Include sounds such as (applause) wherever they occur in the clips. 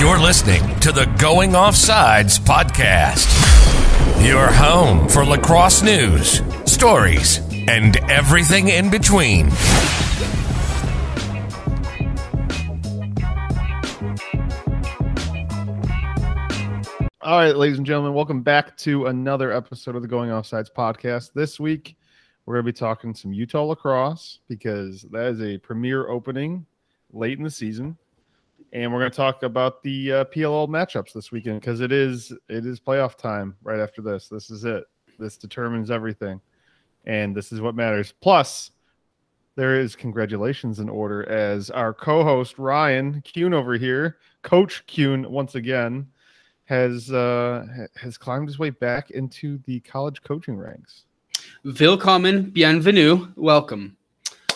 You're listening to the Going Offsides podcast, your home for lacrosse news, stories, and everything in between. All right, ladies and gentlemen, welcome back to another episode of the Going Offsides podcast. This week, we're going to be talking some Utah lacrosse because that is a premier opening late in the season, and we're going to talk about the uh, PLL matchups this weekend because it is it is playoff time right after this. This is it. This determines everything, and this is what matters. Plus, there is congratulations in order as our co-host Ryan Kuhn over here, Coach Kuhn, once again has uh, has climbed his way back into the college coaching ranks. Willkommen, bienvenue, welcome.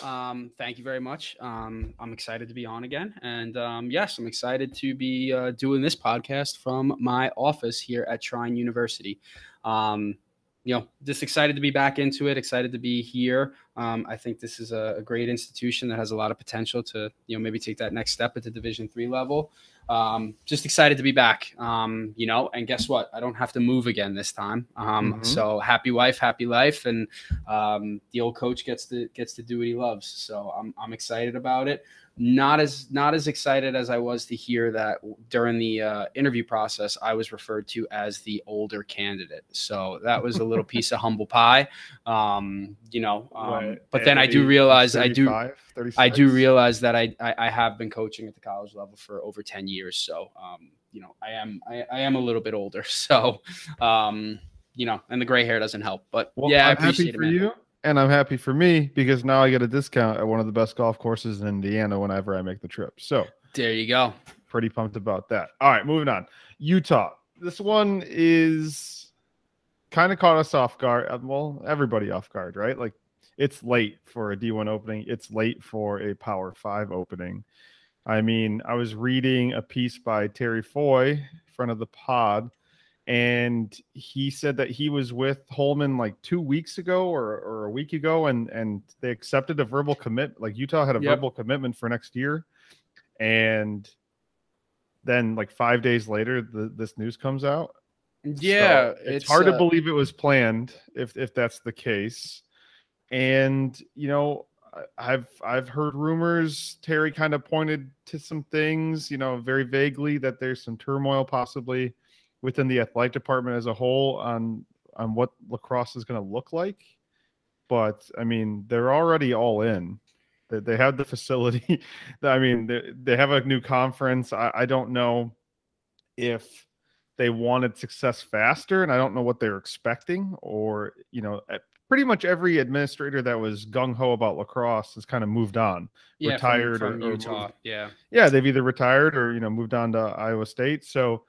Um, thank you very much. Um, I'm excited to be on again, and um, yes, I'm excited to be uh, doing this podcast from my office here at Trine University. Um, you know, just excited to be back into it. Excited to be here. Um, I think this is a, a, great institution that has a lot of potential to, you know, maybe take that next step at the Division three level um, just excited to be back. Um, you know, and guess what? I don't have to move again this time. Um, mm-hmm. So happy wife, happy life, and um, the old coach gets to gets to do what he loves. So I'm I'm excited about it not as not as excited as I was to hear that during the uh, interview process I was referred to as the older candidate. So that was a little piece of humble pie, um, you know. Um, right. But then I do realize I do 36? I do realize that I, I, I have been coaching at the college level for over ten years. So um, you know I am I, I, am a little bit older. (laughs) So um, you know, and the gray hair doesn't help. But well, yeah, I'm I appreciate happy for it, you and I'm happy for me because now I get a discount at one of the best golf courses in Indiana whenever I make the trip. So there you go. Pretty pumped about that. All right, moving on. Utah. This one is kind of caught us off guard. Uh, well, everybody off guard, right? Like it's late for a D1 opening. It's late for a Power Five opening. I mean, I was reading a piece by Terry Foy, friend of the pod, and he said that he was with Holman like two weeks ago or, or a week ago, and and they accepted a verbal commit. Like Utah had a yep. verbal commitment for next year, and then like five days later, the, this news comes out. Yeah, so it's, it's, hard uh, to believe it was planned if if that's the case. And you know, I've I've heard rumors. Terry kind of pointed to some things, you know, very vaguely that there's some turmoil possibly within the athletic department as a whole on on what lacrosse is going to look like. But I mean, they're already all in. They, they have the (laughs) facility. I mean, they, they have a new conference. I, I don't know if they wanted success faster, and I don't know what they're expecting. Or you know, pretty much every administrator that was gung ho about lacrosse has kind of moved on, yeah, retired from, from or, Utah. Or yeah, yeah, they've either retired or you know moved on to Iowa State. So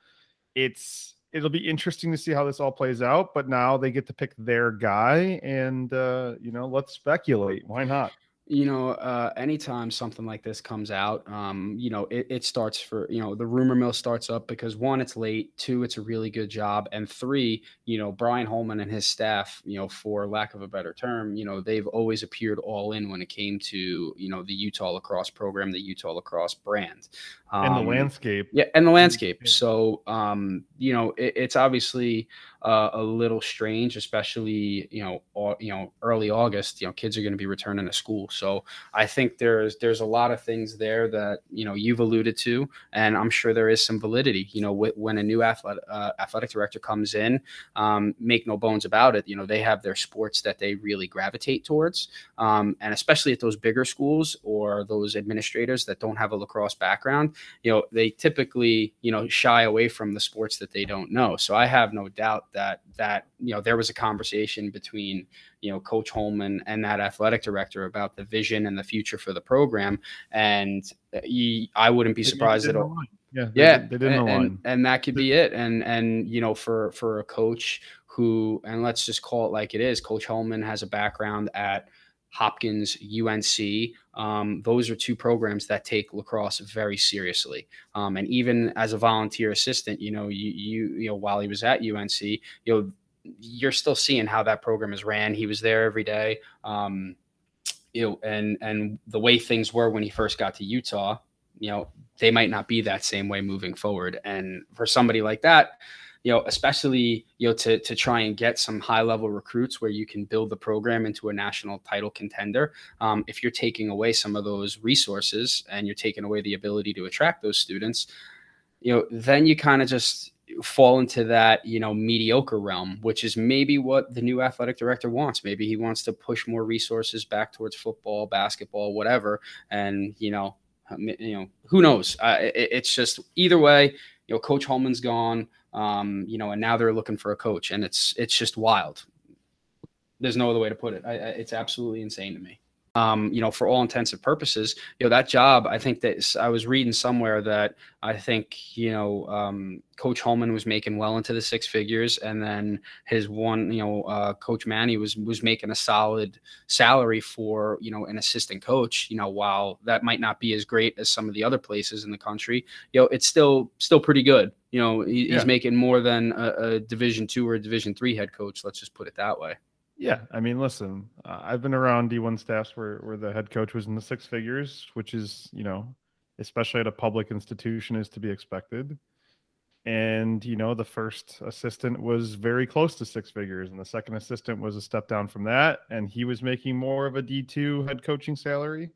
it's it'll be interesting to see how this all plays out. But now they get to pick their guy, and uh, you know, let's speculate. Why not? You know, uh, anytime something like this comes out, um, you know, it, it, starts for, you know, the rumor mill starts up because one, it's late, two, it's a really good job, and three, you know, Brian Holman and his staff, you know, for lack of a better term, you know, they've always appeared all in when it came to, you know, the Utah lacrosse program, the Utah lacrosse brand. Um, and the landscape. Yeah, and the landscape. So, um, you know, it, it's obviously uh, a little strange, especially you know, all, you know, early August. You know, kids are going to be returning to school, so I think there's there's a lot of things there that you know you've alluded to, and I'm sure there is some validity. You know, when a new athletic uh, athletic director comes in, um, make no bones about it. You know, they have their sports that they really gravitate towards, um, and especially at those bigger schools or those administrators that don't have a lacrosse background, you know, they typically you know shy away from the sports that they don't know. So I have no doubt that that you know there was a conversation between you know coach holman and that athletic director about the vision and the future for the program. And he, i wouldn't be surprised at all. yeah they, yeah they, didn't and, and, and that could be it. And and you know for for a coach who and let's just call it like it is coach holman has a background at Hopkins, UNC. Um, those are two programs that take lacrosse very seriously. Um, and even as a volunteer assistant, you know, you, you, you know, while he was at UNC, you know, you're still seeing how that program is ran. He was there every day. Um, you know, and and the way things were when he first got to Utah, you know, they might not be that same way moving forward. And for somebody like that, you know, especially you know to to try and get some high level recruits where you can build the program into a national title contender. Um, if you're taking away some of those resources and you're taking away the ability to attract those students, you know, then you kind of just fall into that you know mediocre realm which is maybe what the new athletic director wants. Maybe he wants to push more resources back towards football basketball whatever. And you know you know who knows? Uh, it, it's just either way you know coach holman's gone um, you know and now they're looking for a coach. And it's it's just wild. There's no other way to put it. I, I, it's absolutely insane to me um, you know, for all intents and purposes, you know, that job, I think that I was reading somewhere that I think, you know, um, Coach Holman was making well into the six figures. And then his one, you know, uh, Coach Manny was, was making a solid salary for, you know, an assistant coach, you know, while that might not be as great as some of the other places in the country, you know, it's still, still pretty good. You know, he, yeah. he's making more than a, a division two or a division three head coach. Let's just put it that way. Yeah, I mean, listen, uh, I've been around D1 staffs where where the head coach was in the six figures, which is, you know, especially at a public institution, is to be expected. And you know, the first assistant was very close to six figures, and the second assistant was a step down from that, and he was making more of a D two head coaching salary.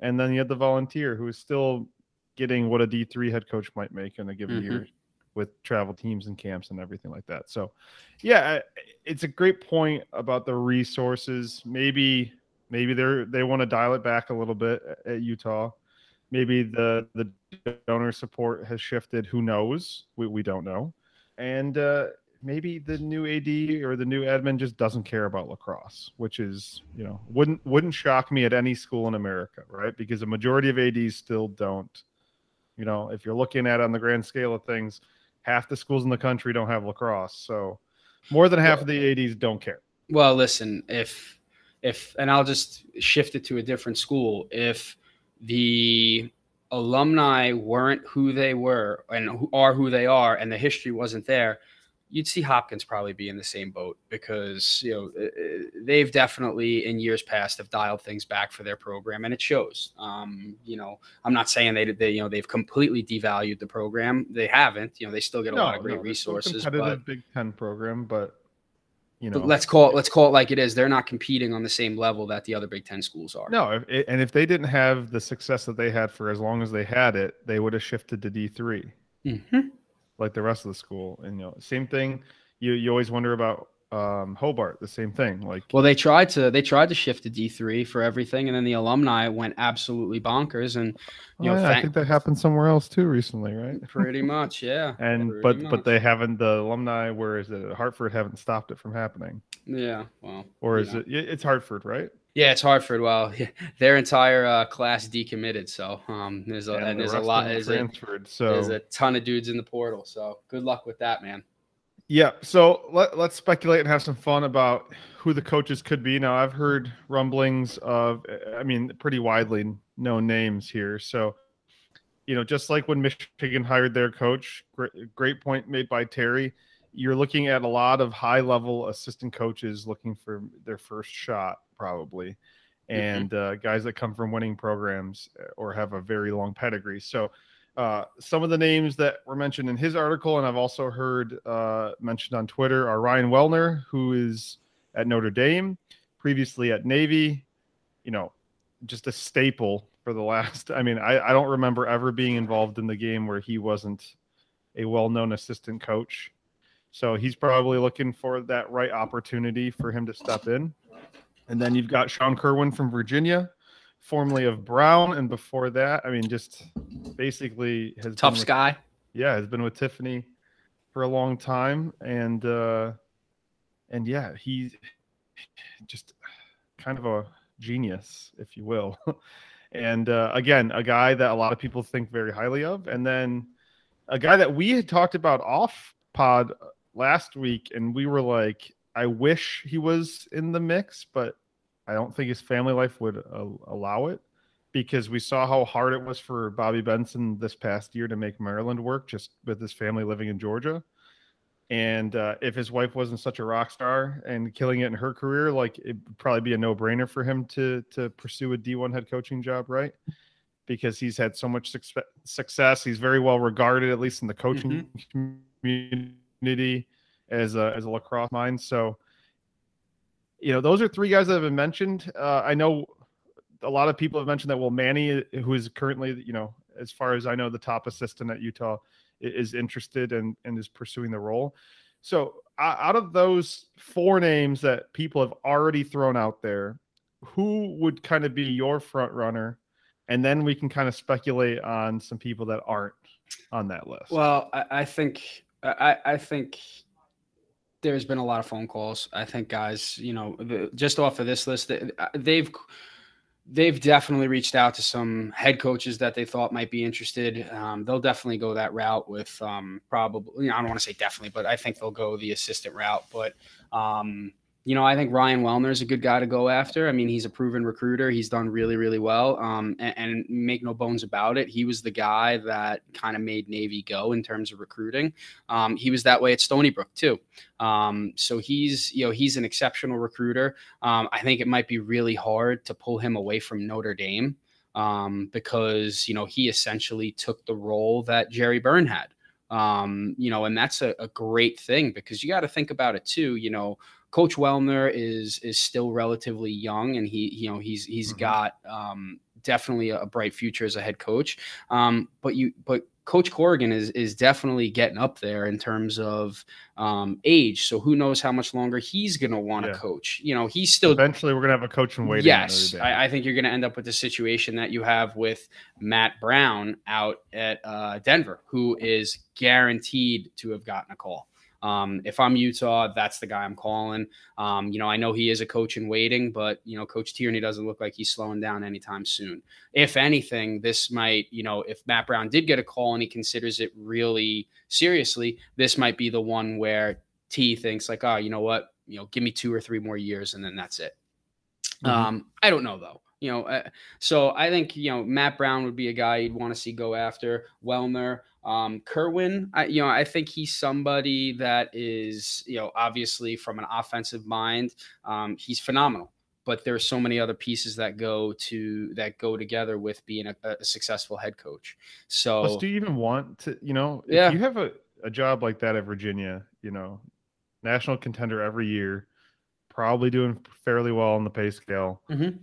And then you had the volunteer who was still getting what a D three head coach might make in a given mm-hmm. year with travel teams and camps and everything like that. So, yeah, it's a great point about the resources. Maybe maybe they're they want to dial it back a little bit at Utah. Maybe the the donor support has shifted. Who knows? We we don't know. And uh, maybe the new AD or the new admin just doesn't care about lacrosse, which is you know wouldn't wouldn't shock me at any school in America, right? Because the majority of ADs still don't. You know, if you're looking at on the grand scale of things, half the schools in the country don't have lacrosse. So more than half of the ADs don't care. Well, listen, if if and I'll just shift it to a different school. If the alumni weren't who they were and who are who they are and the history wasn't there, you'd see Hopkins probably be in the same boat because you know uh, uh, they've definitely in years past have dialed things back for their program and it shows. Um, you know, I'm not saying they, they you know they've completely devalued the program. They haven't. You know, they still get a no, lot of great no, resources. Competitive but, Big Ten program, but you know, let's call it let's call it like it is. They're not competing on the same level that the other Big Ten schools are. No, if, and if they didn't have the success that they had for as long as they had it, they would have shifted to D 3 mm-hmm like the rest of the school. And you know, same thing. You you always wonder about um, Hobart, the same thing. Like, well, they tried to they tried to shift to D three for everything, and then the alumni went absolutely bonkers. And you know, I think that happened somewhere else too recently, right? (laughs) Pretty much, yeah. and but much. but they haven't the alumni. Where is it? Hartford haven't stopped it from happening. Yeah, well, or is know. it? It's Hartford, right? Yeah, it's Hartford. Well, (laughs) their entire uh, class decommitted, so um, there's a yeah, and there's a lot there's transferred. A, so there's a ton of dudes in the portal. So good luck with that, man. Yeah. So let let's speculate and have some fun about who the coaches could be. Now I've heard rumblings of, I mean, pretty widely known names here. So you know, just like when Michigan hired their coach, great, great point made by Terry you're looking at a lot of high level assistant coaches looking for their first shot probably mm-hmm. and mm-hmm. uh, guys that come from winning programs uh, or have a very long pedigree so uh, some of the names that were mentioned in his article and i've also heard uh, mentioned on twitter are ryan wellner who is at notre dame previously at navy you know just a staple for the last (laughs) i mean I, I don't remember ever being involved in the game where he wasn't a well-known assistant coach so he's probably looking for that right opportunity for him to step in. And then you've got Sean Kirwan from Virginia, formerly of Brown, and before that, I mean, just basically has tough with, guy. Yeah, has been with Tiffany for a long time, and uh, and yeah, he's (sighs) just kind of a genius, if you will. (laughs) and uh, again, a guy that a lot of people think very highly of, and then a guy that we had talked about off pod last week, and we were like, I wish he was in the mix, but I don't think his family life would uh, allow it because we saw how hard it was for Bobby Benson this past year to make Maryland work just with his family living in Georgia. And uh, if his wife wasn't such a rock star and killing it in her career, like it'd probably be a no brainer for him to to pursue a D1 head coaching job, right? because he's had so much success. He's very well regarded, at least in the coaching mm-hmm. community, as a as a lacrosse mind. So, you know, those are three guys that have been mentioned. Uh, I know a lot of people have mentioned that. Well, Manny, who is currently, you know, as far as I know, the top assistant at Utah, is interested and and is pursuing the role. So, out of those four names that people have already thrown out there, who would kind of be your front runner? And then we can kind of speculate on some people that aren't on that list. Well, I, I think I, I think there's been a lot of phone calls. I think guys, you know, the, just off of this list, they've they've definitely reached out to some head coaches that they thought might be interested. Um, they'll definitely go that route with um, probably. You know, I don't want to say definitely, but I think they'll go the assistant route. But um, you know, I think Ryan Wellner is a good guy to go after. I mean, he's a proven recruiter. He's done really, really well. Um, and, and, make no bones about it, he was the guy that kind of made Navy go in terms of recruiting. Um, he was that way at Stony Brook too. Um, so he's, you know, he's an exceptional recruiter. Um, I think it might be really hard to pull him away from Notre Dame um, because you know he essentially took the role that Gerry Byrne had. Um, you know, and that's a, a great thing because you got to think about it too. You know, Coach Wellner is is still relatively young, and he you know he's he's mm-hmm. got um, definitely a bright future as a head coach. Um, but you but Coach Corrigan is is definitely getting up there in terms of um, age. So who knows how much longer he's going to want to yeah. coach? You know, he's still eventually we're going to have a coach in waiting. Yes, I, I, think you're going to end up with the situation that you have with Matt Brown out at uh, Denver, who is guaranteed to have gotten a call. Um, if I'm Utah, that's the guy I'm calling. Um, you know, I know he is a coach in waiting, but you know, Coach Tierney doesn't look like he's slowing down anytime soon. If anything, this might, you know, if Matt Brown did get a call and he considers it really seriously, this might be the one where T thinks like, oh, you know what, you know, give me two or three more years and then that's it. Mm-hmm. Um, I don't know though. You know, uh, so I think you know Matt Brown would be a guy you'd want to see go after. Wellner, um, Kirwan, I, you know, I think he's somebody that is, you know, obviously from an offensive mind, um, he's phenomenal. But there's so many other pieces that go to that go together with being a, a successful head coach. So, Plus, do you even want to, you know, yeah, you have a, a job like that at Virginia, you know, national contender every year, probably doing fairly well on the pay scale. Mm-hmm.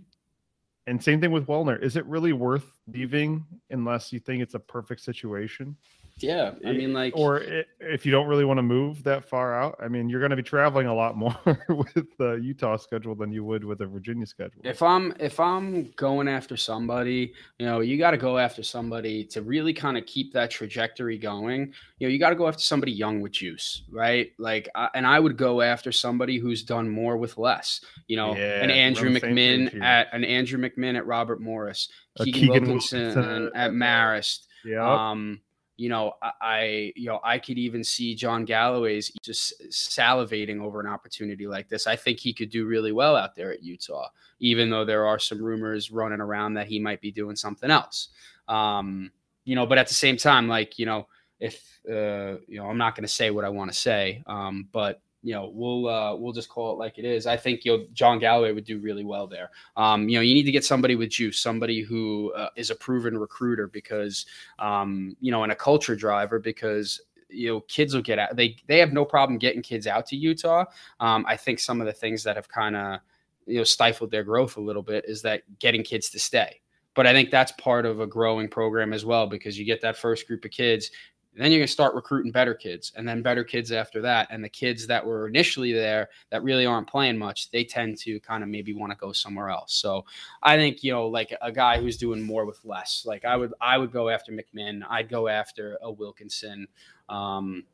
And same thing with Wellner. Is it really worth leaving unless you think it's a perfect situation? Yeah, I mean, like, or if you don't really want to move that far out, I mean, you're going to be traveling a lot (laughs) more with the Utah schedule than you would with a Virginia schedule. If I'm if I'm going after somebody, you know, you got to go after somebody to really kind of keep that trajectory going. You know, you got to go after somebody young with juice, right? Like, I, and I would go after somebody who's done more with less. You know, yeah, an Andrew McMinn at an Andrew McMinn at Robert Morris, Keegan, Keegan Wilkinson, Wilkinson at Marist. Yeah. Um, you know, I, you know, I could even see John Galloway's just salivating over an opportunity like this. I think he could do really well out there at Utah, even though there are some rumors running around that he might be doing something else. Um, you know, but at the same time, like, you know, if, uh, you know, I'm not going to say what I want to say, um, but you know, we'll uh, we'll just call it like it is. I think you know John Galloway would do really well there. Um, you know, you need to get somebody with juice, somebody who uh, is a proven recruiter, because um, you know, and a culture driver, because you know kids will get out. They they have no problem getting kids out to Utah. Um, I think some of the things that have kind of you know stifled their growth a little bit is that getting kids to stay. But I think that's part of a growing program as well because you get that first group of kids, then you're going to start recruiting better kids and then better kids after that. And the kids that were initially there that really aren't playing much, they tend to kind of maybe want to go somewhere else. So I think, you know, like a guy who's doing more with less, like I would, I would go after McMinn. I'd go after a Wilkinson. Um,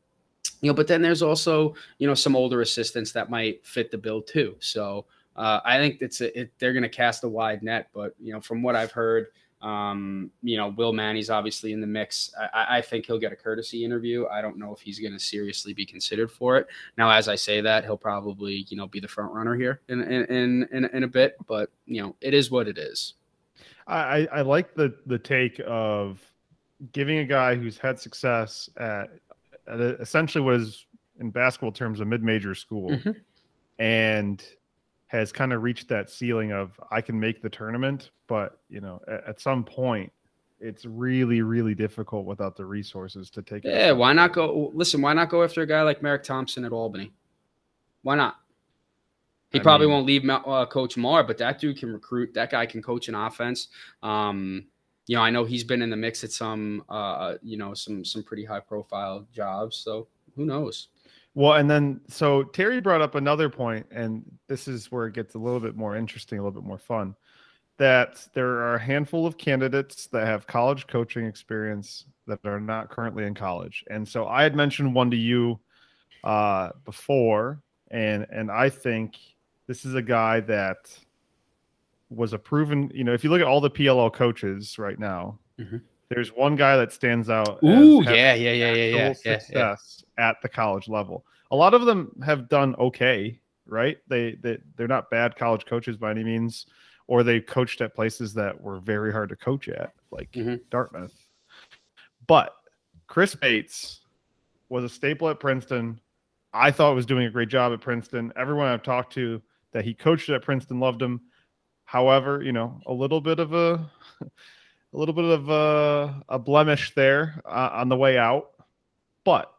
you know, but then there's also, you know, some older assistants that might fit the bill too. So uh, I think it's a, it, they're going to cast a wide net, but you know, from what I've heard, um, you know, Will Manny's obviously in the mix. I, I, think he'll get a courtesy interview. I don't know if he's going to seriously be considered for it. Now, as I say that, he'll probably, you know, be the front runner here in in in, in a bit. But you know, it is what it is. I, I like the the take of giving a guy who's had success at, at essentially was in basketball terms a mid-major school, mm-hmm. and has kind of reached that ceiling of I can make the tournament, but you know, at, at some point, it's really really difficult without the resources to take. it Yeah, why not go? Listen, why not go after a guy like Merrick Thompson at Albany? Why not? He I probably mean- won't leave uh, Coach Marr, but that dude can recruit. That guy can coach an offense. Um, you know, I know he's been in the mix at some, uh, you know, some some pretty high profile jobs. So who knows? Well, and then so Terry brought up another point, and this is where it gets a little bit more interesting, a little bit more fun. That there are a handful of candidates that have college coaching experience that are not currently in college, and so I had mentioned one to you uh, before, and and I think this is a guy that was a proven. You know, if you look at all the PLL coaches right now, Mhm. There's one guy that stands out. Ooh, yeah, yeah, yeah, yeah, yeah, yeah, yeah. at the college level. A lot of them have done okay, right? They they they're not bad college coaches by any means, or they coached at places that were very hard to coach at, like Mhm. Dartmouth. But Chris Bates was a staple at Princeton. I thought was doing a great job at Princeton. Everyone I've talked to that he coached at Princeton loved him. However, you know, a little bit of a (laughs) a little bit of a, a blemish there uh, on the way out, but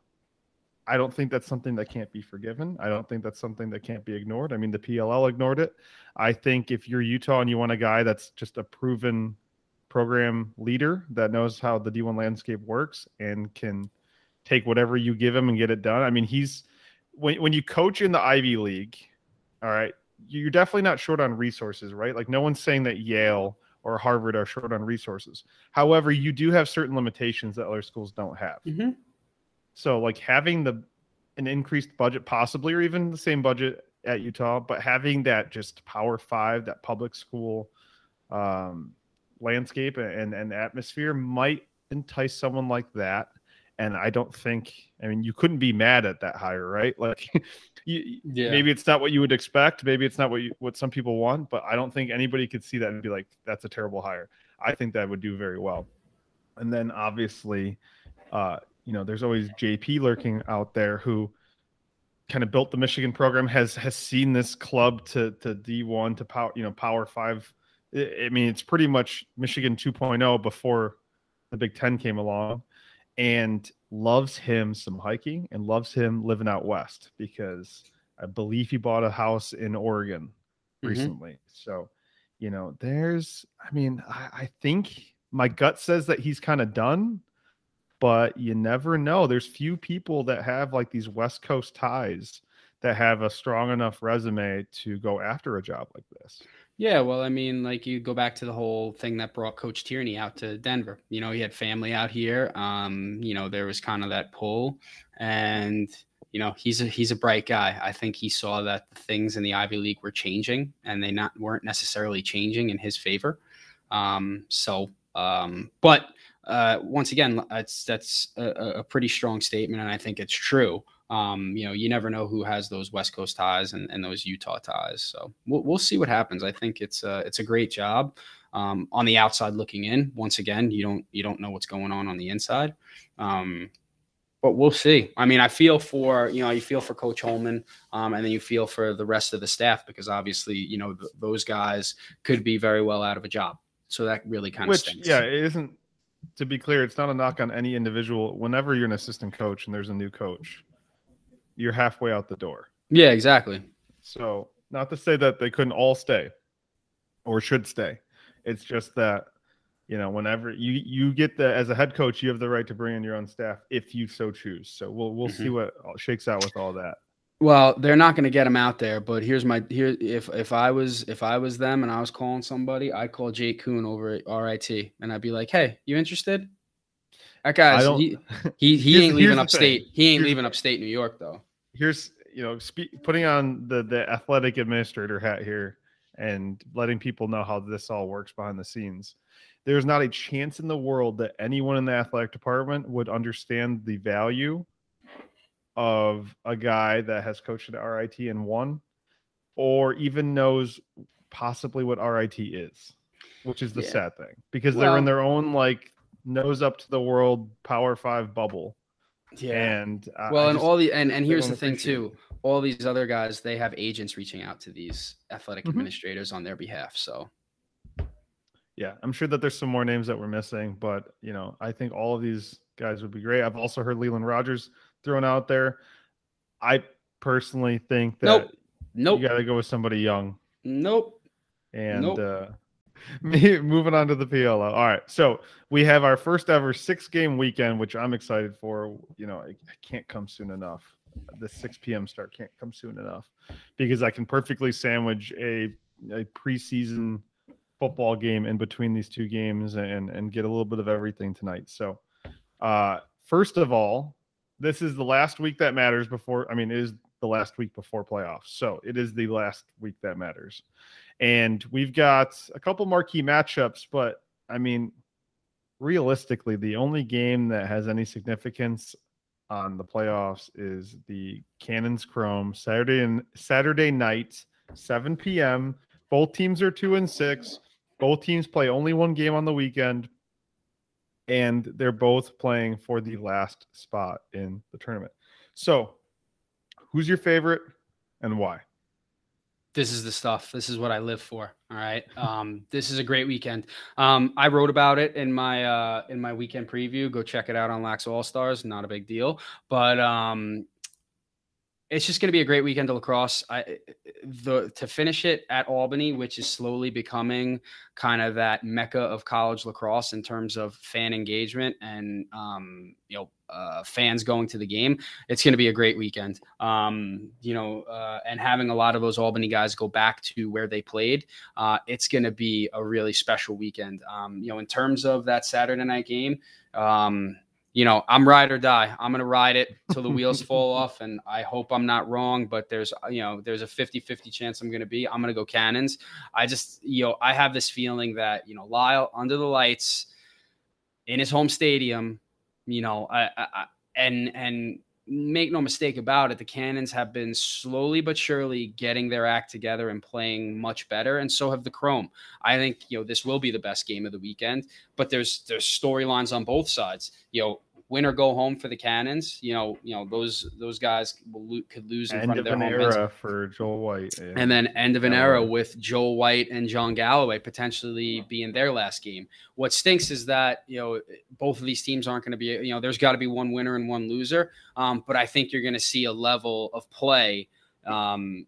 I don't think that's something that can't be forgiven. I don't think that's something that can't be ignored. I mean, the PLL ignored it. I think if you're Utah and you want a guy that's just a proven program leader that knows how the D1 landscape works and can take whatever you give him and get it done. I mean, he's when when you coach in the Ivy League, all right, you're definitely not short on resources, right? Like no one's saying that Yale or Harvard are short on resources. However, you do have certain limitations that other schools don't have. Mhm. So like having the an increased budget possibly or even the same budget at Utah, but having that just power 5, that public school um landscape and and atmosphere might entice someone like that and I don't think I mean you couldn't be mad at that hire, right? (laughs) Like you, Yeah. maybe it's not what you would expect, maybe it's not what you what some people want, but I don't think anybody could see that and be like that's a terrible hire. I think that would do very well. And then obviously uh you know, there's always JP lurking out there who kind of built the Michigan program has has seen this club to to D1 to power, you know, power 5 I I mean, it's pretty much Michigan 2.0 before the Big Ten came along, and loves him some hiking and loves him living out west because I believe he bought a house in Oregon Mhm. recently. So, you know, there's, I mean, I, I think my gut says that he's kind of done, but you never know. There's few people that have like these West Coast ties that have a strong enough resume to go after a job like this. Yeah, well, I mean, like you go back to the whole thing that brought Coach Tierney out to Denver. You know, he had family out here. Um, you know, there was kind of that pull, and you know, he's a he's a bright guy. I think he saw that the things in the Ivy League were changing, and they not weren't necessarily changing in his favor. Um, so, um, but uh, once again, that's that's a, a- a pretty strong statement, and I think it's true. Um, you know, you never know who has those West Coast ties and, and those Utah ties. So we'll, we'll see what happens. I think it's a, it's a great job um, on the outside looking in. Once again, you don't you don't know what's going on on the inside, um, but we'll see. I mean, I feel for you know you feel for Coach Holman, um, and then you feel for the rest of the staff because obviously you know th- those guys could be very well out of a job. So that really kind of Which, stinks. yeah, it isn't. To be clear, it's not a knock on any individual. Whenever you're an assistant coach and there's a new coach, you're halfway out the door. yeah, exactly. So, not to say that they couldn't all stay or should stay. It's just that you know, whenever you you get the as a head coach, you have the right to bring in your own staff if you so choose. So we'll we'll see mm-hmm. what shakes out with all that. Well, they're not going to get him out there, but here's my here if if I was if I was them and I was calling somebody, I'd call Jake Coon over at RIT and I'd be like, "Hey, you interested?" That guy, (laughs) he he, he ain't leaving upstate. He ain't Here's- leaving upstate New York though. Here's you know, spe- putting on the the athletic administrator hat here and letting people know how this all works behind the scenes. There's not a chance in the world that anyone in the athletic department would understand the value of a guy that has coached at RIT and won, or even knows possibly what RIT is, which is the Yeah. sad thing because they're in their own like nose up to the world Power Five bubble. Yeah. And I- well, I and just- all the and and here's the thing too. All these other guys, they have agents reaching out to these athletic Mhm. administrators on their behalf. So yeah, I'm sure that there's some more names that we're missing, but you know, I think all of these guys would be great. I've also heard Leland Rogers thrown out there. I personally think that Nope. Nope. you got to go with somebody young. Nope. And Nope. uh, (laughs) me- moving on to the PLL. All right, so we have our first ever six game weekend, which I'm excited for. You know, it can't come soon enough. The 6 p.m. start can't come soon enough because I can perfectly sandwich a a preseason football game in between these two games and and get a little bit of everything tonight. So, uh, first of all, this is the last week that matters before. I mean, it is the last week before playoffs, so it is the last week that matters. And we've got a couple marquee matchups, but I mean, realistically, the only game that has any significance on the playoffs is the Cannons Chrome Saturday and Saturday night, 7 p.m. Both teams are two and six. Both teams play only one game on the weekend, and they're both playing for the last spot in the tournament. So, who's your favorite and why? This is the stuff. This is what I live for. All right. Um, this is a great weekend. Um, I wrote about it in my uh, in my weekend preview. Go check it out on Lax All Stars. Not a big deal, but um, it's just going to be a great weekend of lacrosse. I the to finish it at Albany, which is slowly becoming kind of that mecca of college lacrosse in terms of fan engagement and um, you know uh, fans going to the game. It's going to be a great weekend. Um, you know, uh, and having a lot of those Albany guys go back to where they played, uh, it's going to be a really special weekend. Um, you know, in terms of that Saturday night game. Um, you know, I'm ride or die. I'm going to ride it till the wheels (laughs) fall off. And I hope I'm not wrong, but there's, uh, you know, there's a 50 50 chance I'm going to be. I'm going to go Cannons. I just, you know, I have this feeling that, you know, Lyle under the lights in his home stadium, you know, I, I, I and, and, Make no mistake about it, the Cannons have been slowly but surely getting their act together and playing much better, and so have the Chrome. I think you know this will be the best game of the weekend, but there's there's storylines on both sides. You know, win or go home for the Cannons. You know, you know those those guys will, lo- could lose in End front of their an home fans. era for Joel White. And then end of an Galloway. era with Joel White and John Galloway potentially being their last game. What stinks is that you know both of these teams aren't going to be you know there's got to be one winner and one loser. Um, but I think you're going to see a level of play um,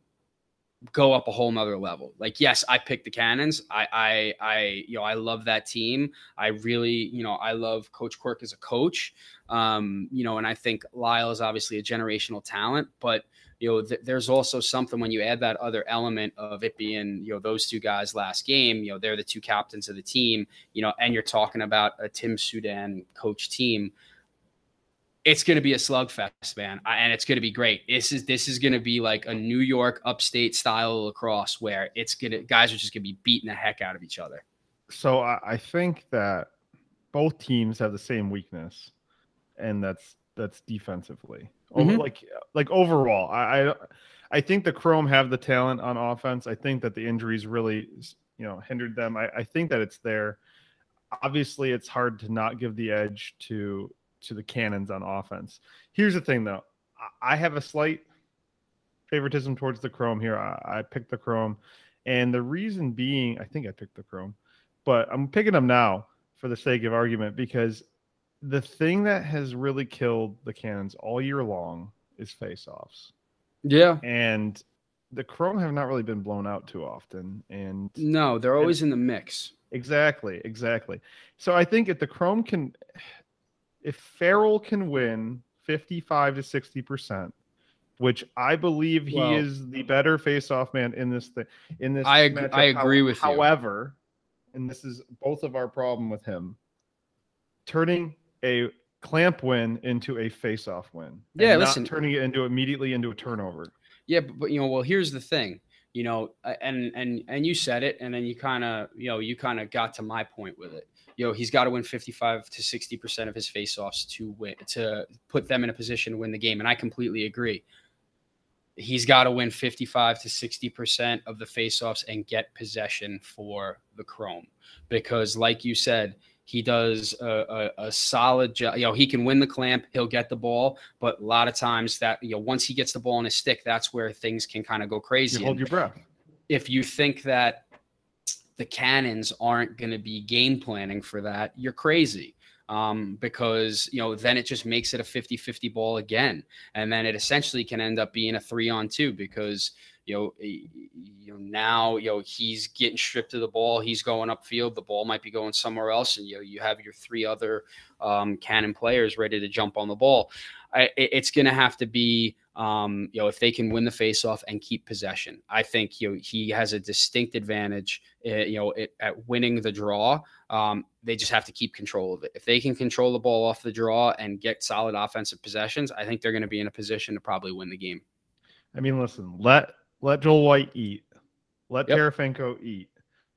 go up a whole nother level. Like yes, I picked the Cannons. I I I you know I love that team. I really you know I love Coach Quirk as a coach. Um, you know, and I think Lyle is obviously a generational talent, but you know, th- there's also something when you add that other element of it being, you know, those two guys last game, you know, they're the two captains of the team, you know, and you're talking about a Tim Soudan coach team. It's going to be a slugfest, man, and it's going to be great. This is this is going to be like a New York upstate style lacrosse where it's gonna guys are just going to be beating the heck out of each other. So I, I think that both teams have the same weakness, and that's that's defensively. Mhm. Like like overall, I, I I think the Chrome have the talent on offense. I think that the injuries really you know hindered them. I, I think that it's there. Obviously, it's hard to not give the edge to to the cannons on offense. Here's the thing, though. I- have a slight favoritism towards the Chrome here. I, I picked the Chrome, and the reason being, I think I picked the Chrome, but I'm picking them now for the sake of argument because the thing that has really killed the Cannons all year long is face-offs, Yeah. and the Chrome have not really been blown out too often. And No, they're always in the mix. Exactly, exactly. So I think if the Chrome can, if Farrell can win 55 to 60 percent, which I believe he Well- is the better face-off man in this thing. In this, I ag- matchup. I agree with you. However, and this is both of our problem with him, turning a clamp win into a face-off win. and Yeah, not listen- turning it into immediately into a turnover. Yeah, but, but you know, well, here's the thing, you know, and and and you said it, and then you kind of, you know, you kind of got to my point with it. You know, he's got to win 55 to 60 percent of his faceoffs to win to put them in a position to win the game, and I completely agree. He's got to win 55 to 60 percent of the faceoffs and get possession for the Chrome, because, like you said, he does a, a, a solid job. You know, he can win the clamp, he'll get the ball, but a lot of times that you know, once he gets the ball in his stick, that's where things can kind of go You crazy. hold And your breath. if you think that the Cannons aren't going to be game planning for that, you're crazy. Um, because you know then it just makes it a 50-50 ball again and then it essentially can end up being a three on two because you know, you know now you know he's getting stripped of the ball. He's going upfield. The ball might be going somewhere else, and you know you have your three other um, cannon players ready to jump on the ball. I, it's going to have to be um, you know if they can win the faceoff and keep possession. I think you know he has a distinct advantage. Uh, you know it, at winning the draw. Um, they just have to keep control of it. If they can control the ball off the draw and get solid offensive possessions, I think they're going to be in a position to probably win the game. I mean, listen, let let Joel White eat. Let yep. Eat.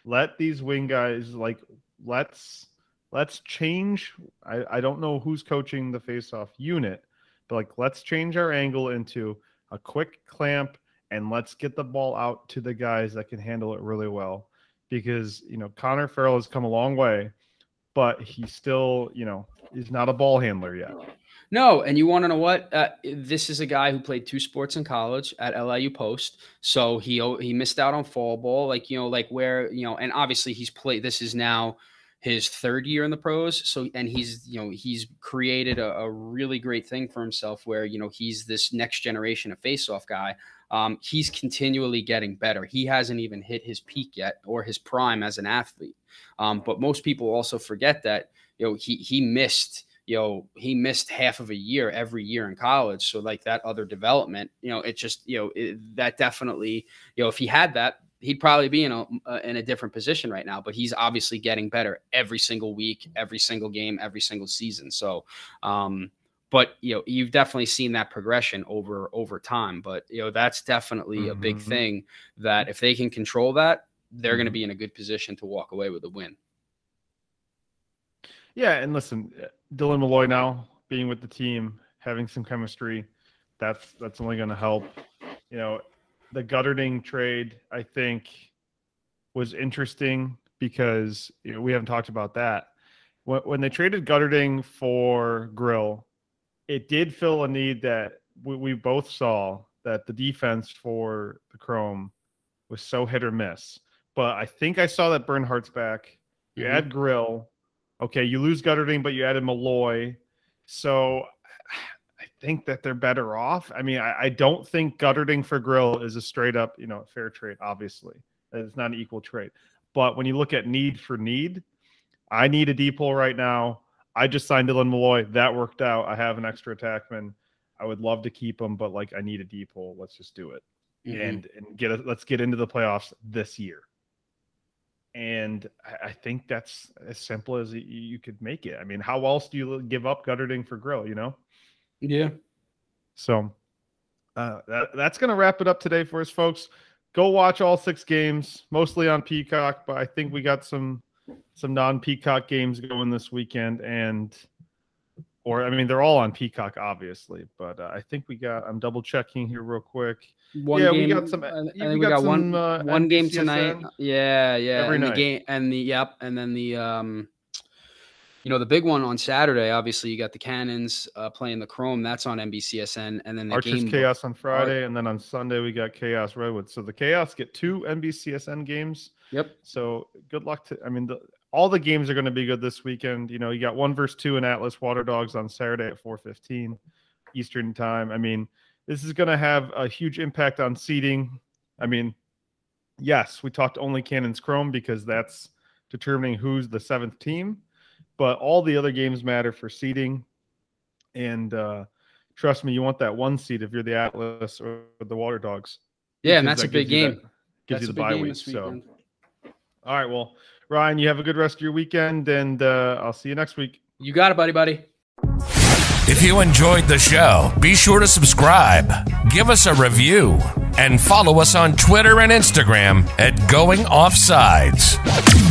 Let these wing guys like let's let's change. I, I don't know who's coaching the faceoff unit, but like let's change our angle into a quick clamp and let's get the ball out to the guys that can handle it really well. Because you know Connor Farrell has come a long way, but he's still you know he's not a ball handler yet. No, and you want to know what? Uh, this is a guy who played two sports in college at LIU Post, so he he missed out on fall ball, like you know, like where you know, and obviously he's played. This is now his third year in the pros, so and he's you know he's created a, a really great thing for himself, where you know he's this next generation of faceoff guy. Um, he's continually getting better. He hasn't even hit his peak yet or his prime as an athlete. Um, but most people also forget that you know he he missed you know he missed half of a year every year in college so like that other development you know it just you know it, that definitely you know if he had that he'd probably be in a uh, in a different position right now but he's obviously getting better every single week every single game every single season so um but you know you've definitely seen that progression over over time but you know that's definitely mm-hmm. a big mm-hmm. thing that if they can control that they're mm-hmm. going to be in a good position to walk away with a win yeah and listen Dylan Molloy now being with the team, having some chemistry, that's that's only going to help. You know, the Gutterding trade, I think, was interesting because you know, we haven't talked about that. When, when they traded Gutterding for Grill, it did fill a need that we, we both saw that the defense for the Chrome was so hit or miss. But I think I saw that Bernhardt's back. You mm-hmm. add Grill, Okay, you lose Gutterding, but you added Molloy. So think that they're better off. I mean, I, I, don't think Gutterding for Grill is a straight up, you know, fair trade, obviously. It's not an equal trade. But when you look at need for need, I need a depot right now. I just signed Dylan Molloy. That worked out. I have an extra attackman. I would love to keep him, but like I need a depot. Let's just do it. Mm-hmm. And and get a, let's get into the playoffs this year and I think that's as simple as you could make it. I mean, how else do you give up Gutterding for Grill? You know? Yeah. So uh, that, that's going to wrap it up today for us, folks. Go watch all six games, mostly on Peacock, but I think we got some some non Peacock games going this weekend, and or I mean, they're all on Peacock, obviously, but uh, I think we got. I'm double checking here real quick. One yeah, game, we got some. I think we, we got, got some, one uh, one game tonight. Yeah, yeah. Every and night. the game and the yep, and then the um, you know, the big one on Saturday. Obviously, you got the Cannons uh, playing the Chrome. That's on NBCSN, and then the Archers game Chaos on Friday, and then on Sunday we got Chaos Redwood. So the Chaos get two NBCSN games. Yep. So good luck to. I mean, the, all the games are going to be good this weekend. You know, you got one versus two in Atlas Water Dogs on Saturday at 4:15 Eastern time. I mean, this is going to have a huge impact on seeding. I mean, yes, we talked only Cannons Chrome because that's determining who's the seventh team, but all the other games matter for seeding. And uh, trust me, you want that one seed if you're the Atlas or the Water Dogs. Yeah, and that's that a big game. That, gives that's you the bye week. So, all right, well, Ryan, you have a good rest of your weekend, and uh, I'll see you next week. You got it, buddy, buddy. If you enjoyed the show, be sure to subscribe, give us a review, and follow us on Twitter and Instagram at Going Offsides.